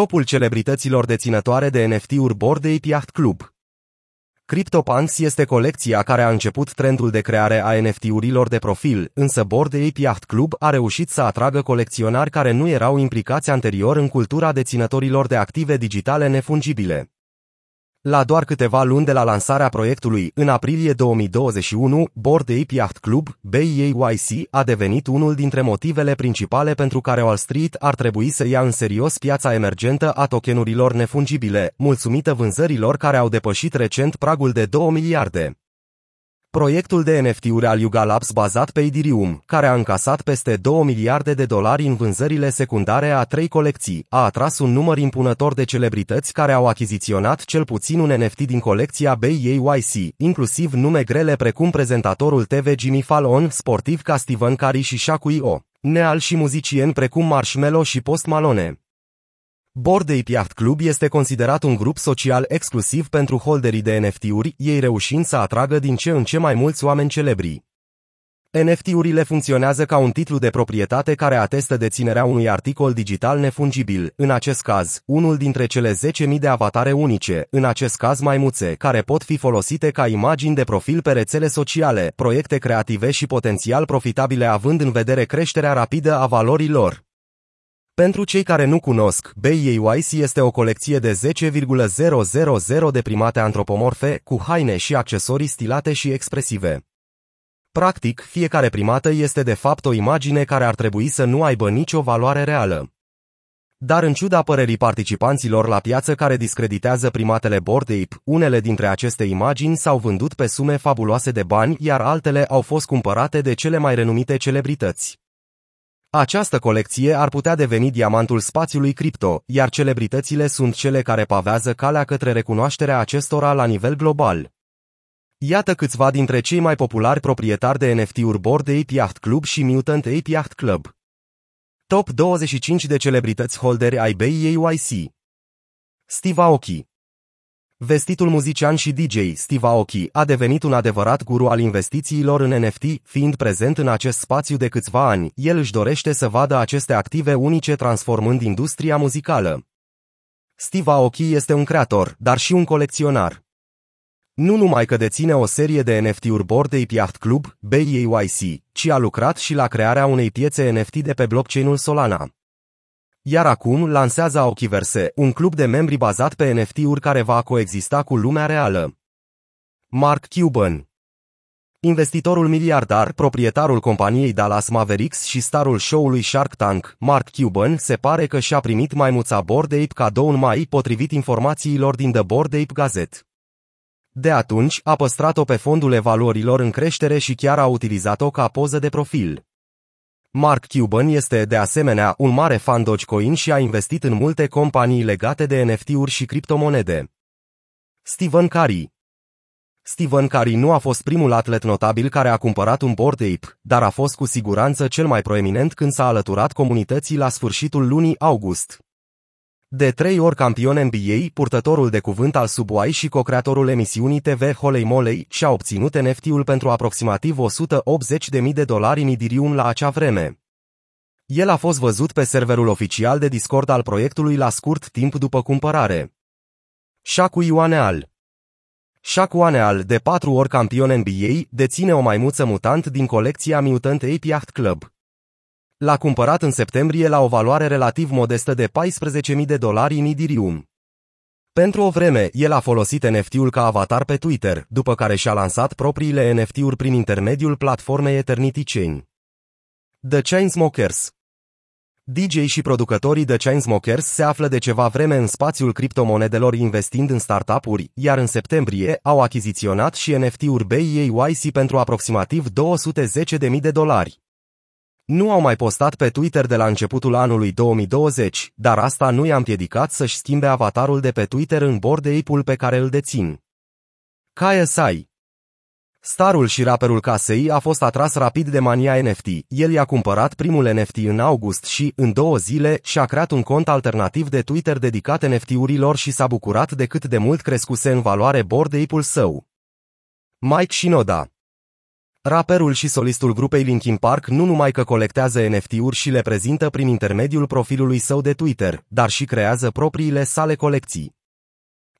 Topul celebrităților deținătoare de NFT-uri Bored Ape Yacht Club CryptoPunks este colecția care a început trendul de creare a NFT-urilor de profil, însă Bored Ape Yacht Club a reușit să atragă colecționari care nu erau implicați anterior în cultura deținătorilor de active digitale nefungibile. La doar câteva luni de la lansarea proiectului, în aprilie 2021, Bored Ape Yacht Club, BAYC, a devenit unul dintre motivele principale pentru care Wall Street ar trebui să ia în serios piața emergentă a tokenurilor nefungibile, mulțumită vânzărilor care au depășit recent pragul de 2 miliarde. Proiectul de NFT-uri al Yuga Labs bazat pe Ethereum, care a încasat peste 2 miliarde de dolari în vânzările secundare a trei colecții, a atras un număr impunător de celebrități care au achiziționat cel puțin un NFT din colecția BAYC, inclusiv nume grele precum prezentatorul TV Jimmy Fallon, sportiv ca Stephen Curry și Shaq O, neal și muzicieni precum Marshmello și Post Malone. Bored Ape Yacht Club este considerat un grup social exclusiv pentru holderii de NFT-uri, ei reușind să atragă din ce în ce mai mulți oameni celebri. NFT-urile funcționează ca un titlu de proprietate care atestă deținerea unui articol digital nefungibil, în acest caz, unul dintre cele 10.000 de avatare unice, în acest caz maimuțe, care pot fi folosite ca imagini de profil pe rețele sociale, proiecte creative și potențial profitabile având în vedere creșterea rapidă a valorii lor. Pentru cei care nu cunosc, BAYC este o colecție de 10,000 de primate antropomorfe cu haine și accesorii stilate și expresive. Practic, fiecare primată este de fapt o imagine care ar trebui să nu aibă nicio valoare reală. Dar în ciuda părerii participanților la piață care discreditează primatele Bored Ape, unele dintre aceste imagini s-au vândut pe sume fabuloase de bani, iar altele au fost cumpărate de cele mai renumite celebrități. Această colecție ar putea deveni diamantul spațiului cripto, iar celebritățile sunt cele care pavează calea către recunoașterea acestora la nivel global. Iată câțiva dintre cei mai populari proprietari de NFT-uri Bored Ape Yacht Club și Mutant Ape Yacht Club. Top 25 de celebrități holderi ai BAYC Steve Aoki Vestitul muzician și DJ Steve Aoki a devenit un adevărat guru al investițiilor în NFT, fiind prezent în acest spațiu de câțiva ani. El își dorește să vadă aceste active unice transformând industria muzicală. Steve Aoki este un creator, dar și un colecționar. Nu numai că deține o serie de NFT-uri Bored Ape Yacht Club, BAYC, ci a lucrat și la crearea unei piețe NFT de pe blockchain-ul Solana. Iar acum lansează Aokiverse, un club de membri bazat pe NFT-uri care va coexista cu lumea reală. Mark Cuban Investitorul miliardar, proprietarul companiei Dallas Mavericks și starul show-ului Shark Tank, Mark Cuban, se pare că și-a primit maimuța Bored Ape cadou în mai, potrivit informațiilor din The Bored Ape Gazette. De atunci, a păstrat-o pe fondul evaluărilor în creștere și chiar a utilizat-o ca poză de profil. Mark Cuban este, de asemenea, un mare fan Dogecoin și a investit în multe companii legate de NFT-uri și criptomonede. Stephen Curry Stephen Curry nu a fost primul atlet notabil care a cumpărat un Bored Ape, dar a fost cu siguranță cel mai proeminent când s-a alăturat comunității la sfârșitul lunii august. De trei ori campion NBA, purtătorul de cuvânt al Subway și co-creatorul emisiunii TV Holey Moley și-a obținut NFT-ul pentru aproximativ 180.000 de dolari în Ethereum la acea vreme. El a fost văzut pe serverul oficial de Discord al proiectului la scurt timp după cumpărare. Shaku Ioaneal Shaku Aneal, de patru ori campion NBA, deține o maimuță mutant din colecția Mutant Ape Yacht Club. L-a cumpărat în septembrie la o valoare relativ modestă de 14.000 de dolari în Ethereum. Pentru o vreme, el a folosit NFT-ul ca avatar pe Twitter, după care și-a lansat propriile NFT-uri prin intermediul platformei Eternity Chain. The Chainsmokers DJ și producătorii The Chainsmokers se află de ceva vreme în spațiul criptomonedelor investind în startup-uri, iar în septembrie au achiziționat și NFT-uri BAYC pentru aproximativ 210.000 de dolari. Nu au mai postat pe Twitter de la începutul anului 2020, dar asta nu i-a împiedicat să-și schimbe avatarul de pe Twitter în bord de ul pe care îl dețin. KSI Starul și raperul Casei a fost atras rapid de mania NFT. El i-a cumpărat primul NFT în august și, în două zile, și-a creat un cont alternativ de Twitter dedicat NFT-urilor și s-a bucurat de cât de mult crescuse în valoare bord de ul său. Mike Shinoda Raperul și solistul grupei Linkin Park nu numai că colectează NFT-uri și le prezintă prin intermediul profilului său de Twitter, dar și creează propriile sale colecții.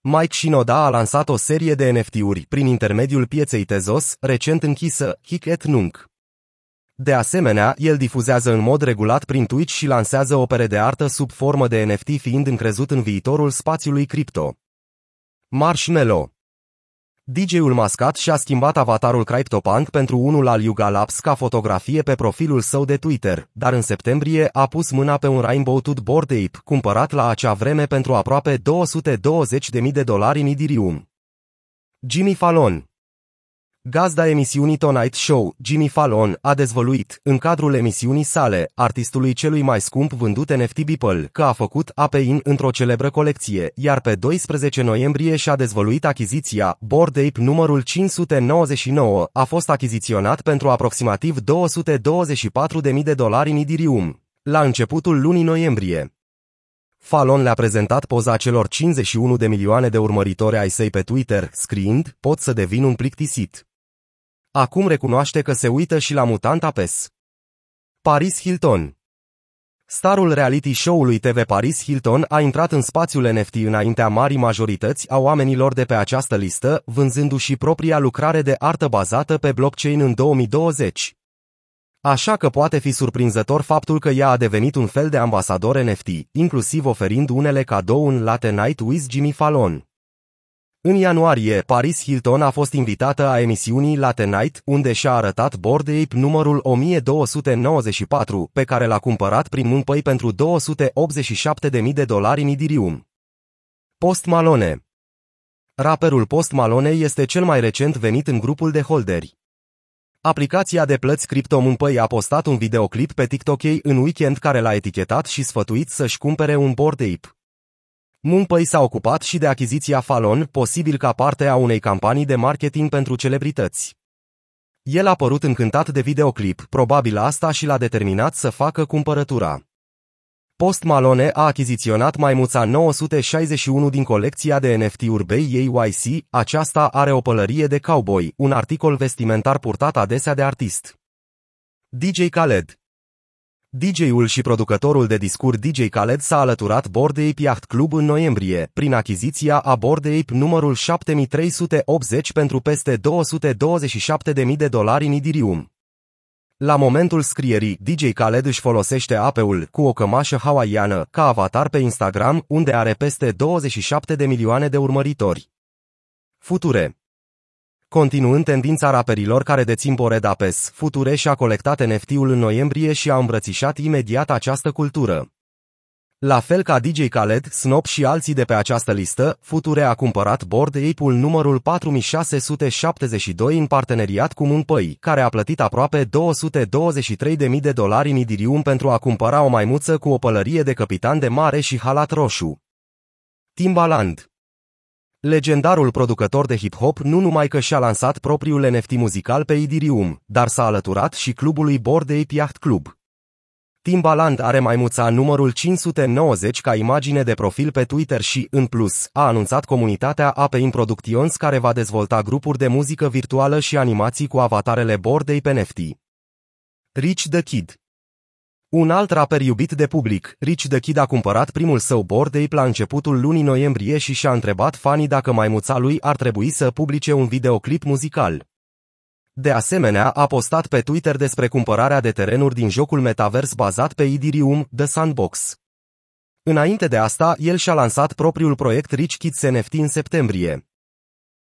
Mike Shinoda a lansat o serie de NFT-uri prin intermediul pieței Tezos, recent închisă, Hik et Nunc. De asemenea, el difuzează în mod regulat prin Twitch și lansează opere de artă sub formă de NFT fiind încrezut în viitorul spațiului cripto. Marshmallow DJ-ul mascat și-a schimbat avatarul CryptoPunk pentru unul al Yuga Labs ca fotografie pe profilul său de Twitter, dar în septembrie a pus mâna pe un Rainbow Tooth Bored Ape, cumpărat la acea vreme pentru aproape 220.000 de dolari în Ethereum. Jimmy Fallon Gazda emisiunii Tonight Show, Jimmy Fallon, a dezvăluit, în cadrul emisiunii sale, artistului celui mai scump vândut NFT Beeple, că a făcut APIN într-o celebră colecție, iar pe 12 noiembrie și-a dezvăluit achiziția, Bored Ape numărul 599, a fost achiziționat pentru aproximativ 224.000 de dolari în Ethereum, la începutul lunii noiembrie. Fallon le-a prezentat poza celor 51 de milioane de urmăritori ai săi pe Twitter, scriind, pot să devin un plictisit. Acum recunoaște că se uită și la Mutanta PES. Paris Hilton Starul reality show-ului TV Paris Hilton a intrat în spațiul NFT înaintea marii majorități a oamenilor de pe această listă, vânzându-și propria lucrare de artă bazată pe blockchain în 2020. Așa că poate fi surprinzător faptul că ea a devenit un fel de ambasador NFT, inclusiv oferind unele cadou în Late Night with Jimmy Fallon. În ianuarie, Paris Hilton a fost invitată a emisiunii Late Night, unde și-a arătat Bored Ape numărul 1294, pe care l-a cumpărat prin Moonpay pentru 287.000 de dolari în Ethereum. Post Malone Raperul Post Malone este cel mai recent venit în grupul de holderi. Aplicația de plăți Crypto Moonpay a postat un videoclip pe TikTok în weekend care l-a etichetat și sfătuit să-și cumpere un Bored Ape. Moonpay s-a ocupat și de achiziția Falon, posibil ca parte a unei campanii de marketing pentru celebrități. El a părut încântat de videoclip, probabil asta și l-a determinat să facă cumpărătura. Post Malone a achiziționat maimuța 961 din colecția de NFT-uri BAYC, aceasta are o pălărie de cowboy, un articol vestimentar purtat adesea de artist. DJ Khaled DJ-ul și producătorul de discuri DJ Khaled s-a alăturat Bored Ape Yacht Club în noiembrie, prin achiziția a Bored Ape numărul 7380 pentru peste 227.000 de dolari în Ethereum. La momentul scrierii, DJ Khaled își folosește apeul cu o cămașă hawaiană ca avatar pe Instagram, unde are peste 27 de milioane de urmăritori. Future Continuând tendința raperilor care dețin Boreda Pes, Future și-a colectat NFT-ul în noiembrie și a îmbrățișat imediat această cultură. La fel ca DJ Khaled, Snop și alții de pe această listă, Future a cumpărat Bored Ape-ul numărul 4672 în parteneriat cu Moonpay, care a plătit aproape 223.000 de dolari în Ethereum pentru a cumpăra o maimuță cu o pălărie de capitan de mare și halat roșu. Timbaland Legendarul producător de hip-hop nu numai că și-a lansat propriul NFT muzical pe Ethereum, dar s-a alăturat și clubului Bored Ape Yacht Club. Timbaland are maimuța numărul 590 ca imagine de profil pe Twitter și, în plus, a anunțat comunitatea Ape Productions care va dezvolta grupuri de muzică virtuală și animații cu avatarele Bored Ape NFT. Rich the Kid un alt rapper iubit de public, Rich the Kid a cumpărat primul său Bored Ape la începutul lunii noiembrie și și-a întrebat fanii dacă maimuța lui ar trebui să publice un videoclip muzical. De asemenea, a postat pe Twitter despre cumpărarea de terenuri din jocul metavers bazat pe Ethereum, The Sandbox. Înainte de asta, el și-a lansat propriul proiect Rich Kids NFT în septembrie.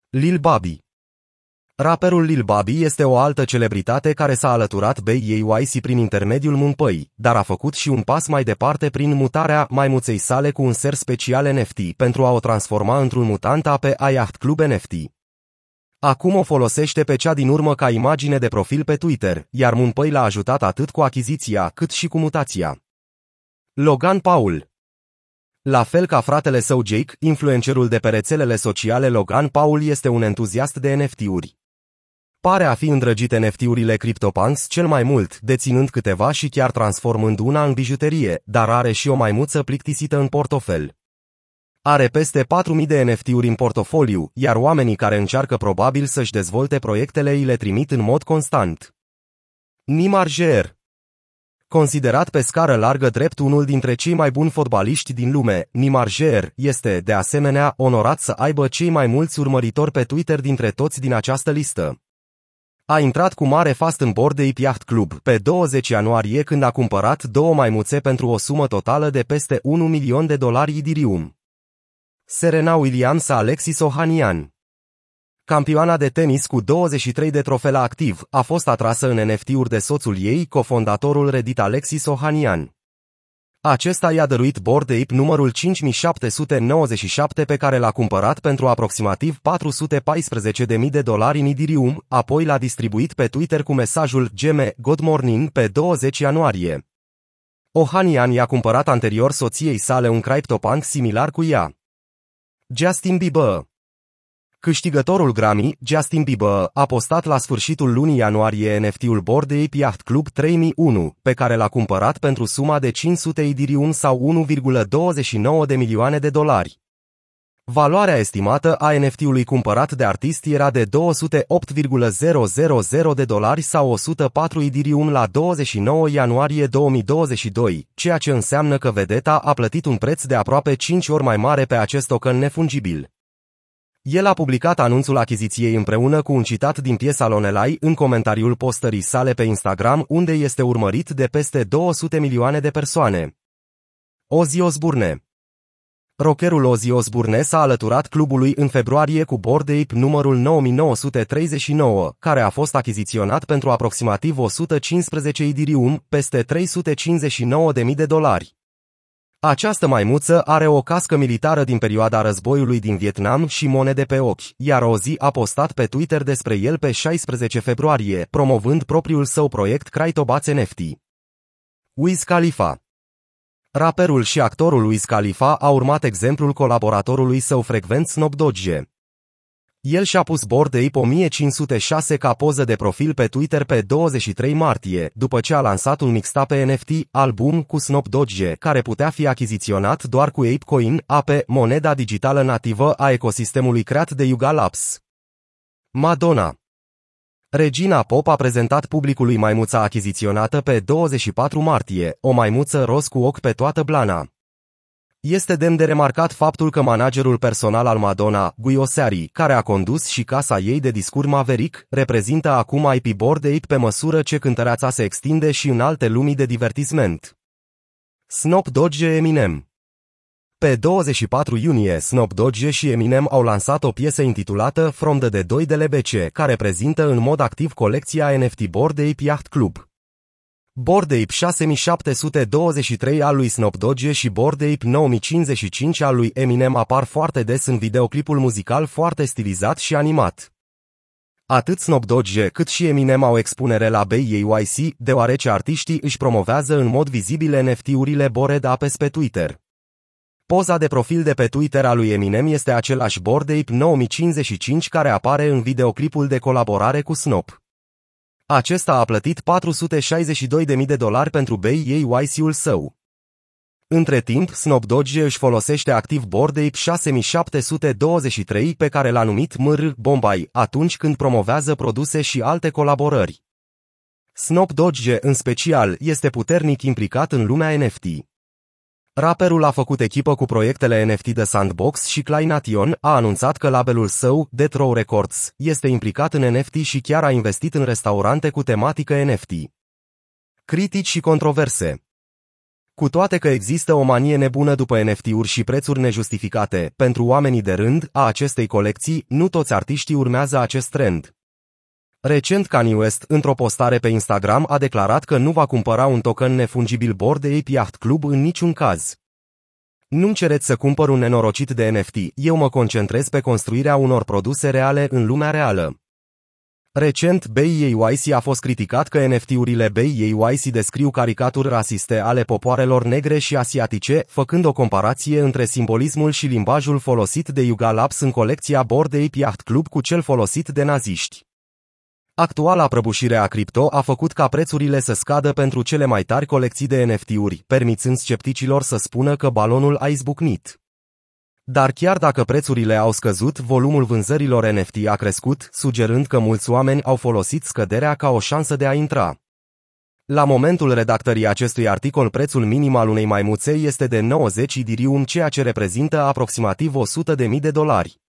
Lil Bobby Raperul Lil Bobby este o altă celebritate care s-a alăturat BAYC prin intermediul Moonpay, dar a făcut și un pas mai departe prin mutarea maimuței sale cu un ser special NFT pentru a o transforma într-un mutant pe Yacht Club NFT. Acum o folosește pe cea din urmă ca imagine de profil pe Twitter, iar Moonpay l-a ajutat atât cu achiziția cât și cu mutația. Logan Paul la fel ca fratele său Jake, influencerul de pe rețelele sociale Logan Paul este un entuziast de NFT-uri. Pare a fi îndrăgit NFT-urile CryptoPunks cel mai mult, deținând câteva și chiar transformând una în bijuterie, dar are și o maimuță plictisită în portofel. Are peste 4.000 de NFT-uri în portofoliu, iar oamenii care încearcă probabil să-și dezvolte proiectele îi le trimit în mod constant. Nimar Jer Considerat pe scară largă drept unul dintre cei mai buni fotbaliști din lume, Nimar Jer este, de asemenea, onorat să aibă cei mai mulți urmăritori pe Twitter dintre toți din această listă. A intrat cu mare fast în bord de Yacht Club pe 20 ianuarie când a cumpărat două maimuțe pentru o sumă totală de peste 1 milion de dolari Idirium. Serena Williams Alexis Ohanian Campioana de tenis cu 23 de trofele activ a fost atrasă în NFT-uri de soțul ei, cofondatorul Reddit Alexis Ohanian. Acesta i-a dăruit Bored Ape numărul 5797 pe care l-a cumpărat pentru aproximativ 414.000 de dolari în Idirium, apoi l-a distribuit pe Twitter cu mesajul Geme Good Morning pe 20 ianuarie. Ohanian i-a cumpărat anterior soției sale un CryptoPunk similar cu ea. Justin Bieber Câștigătorul Grammy, Justin Bieber, a postat la sfârșitul lunii ianuarie NFT-ul Bored Ape Yacht Club 3001, pe care l-a cumpărat pentru suma de 500 Idirium sau 1,29 de milioane de dolari. Valoarea estimată a NFT-ului cumpărat de artist era de 208,000 de dolari sau 104 Idirium la 29 ianuarie 2022, ceea ce înseamnă că vedeta a plătit un preț de aproape 5 ori mai mare pe acest token nefungibil. El a publicat anunțul achiziției împreună cu un citat din piesa Lonelai în comentariul postării sale pe Instagram, unde este urmărit de peste 200 milioane de persoane. Ozzy Osbourne Rockerul Ozzy Osbourne s-a alăturat clubului în februarie cu Bored Ape numărul 9939, care a fost achiziționat pentru aproximativ 115 idirium, peste 359.000 de dolari. Această maimuță are o cască militară din perioada războiului din Vietnam și monede pe ochi, iar Ozzy a postat pe Twitter despre el pe 16 februarie, promovând propriul său proiect Crytobați NFT. Wiz Khalifa Raperul și actorul Wiz Khalifa a urmat exemplul colaboratorului său frecvent Snoop Dogg. El și-a pus bord de 1506 ca poză de profil pe Twitter pe 23 martie, după ce a lansat un mixtape NFT, album cu Snoop Dogg, care putea fi achiziționat doar cu ApeCoin, AP, moneda digitală nativă a ecosistemului creat de Yuga Labs. Madonna Regina Pop a prezentat publicului maimuța achiziționată pe 24 martie, o maimuță roz cu ochi pe toată blana. Este demn de remarcat faptul că managerul personal al Madonna, Guy Oseari, care a condus și casa ei de discur Maverick, reprezintă acum IP Board Ape pe măsură ce cântăreața se extinde și în alte lumii de divertisment. Snoop Dogg Eminem Pe 24 iunie, Snoop Dogg și Eminem au lansat o piesă intitulată From the 2 de LBC, care prezintă în mod activ colecția NFT Board Ape Yacht Club. Bored Ape 6723 al lui Snoop Dogg și Bored Ape 9055 al lui Eminem apar foarte des în videoclipul muzical foarte stilizat și animat. Atât Snoop Dogg cât și Eminem au expunere la BAYC, deoarece artiștii își promovează în mod vizibil NFT-urile Bored Apes pe Twitter. Poza de profil de pe Twitter a lui Eminem este același Bored Ape 9055 care apare în videoclipul de colaborare cu Snoop. Acesta a plătit 462.000 de dolari pentru BAYC-ul său. Între timp, Snoop Dogg își folosește activ Bored Ape 6723 pe care l-a numit MR Bombay atunci când promovează produse și alte colaborări. Snoop Dogg, în special, este puternic implicat în lumea NFT. Rapperul a făcut echipă cu proiectele NFT de Sandbox și Kleination a anunțat că labelul său, Death Row Records, este implicat în NFT și chiar a investit în restaurante cu tematică NFT. Critici și controverse Cu toate că există o manie nebună după NFT-uri și prețuri nejustificate, pentru oamenii de rând a acestei colecții, nu toți artiștii urmează acest trend. Recent Kanye West, într-o postare pe Instagram, a declarat că nu va cumpăra un token nefungibil Bored Ape Yacht Club în niciun caz. Nu-mi cereți să cumpăr un nenorocit de NFT, eu mă concentrez pe construirea unor produse reale în lumea reală. Recent, BAYC a fost criticat că NFT-urile BAYC descriu caricaturi rasiste ale popoarelor negre și asiatice, făcând o comparație între simbolismul și limbajul folosit de Yuga Labs în colecția Bored Ape Yacht Club cu cel folosit de naziști. Actuala prăbușire a cripto a făcut ca prețurile să scadă pentru cele mai tari colecții de NFT-uri, permițând scepticilor să spună că balonul a izbucnit. Dar chiar dacă prețurile au scăzut, volumul vânzărilor NFT a crescut, sugerând că mulți oameni au folosit scăderea ca o șansă de a intra. La momentul redactării acestui articol, prețul minim al unei maimuței este de 90 idirium, ceea ce reprezintă aproximativ 100.000 de dolari.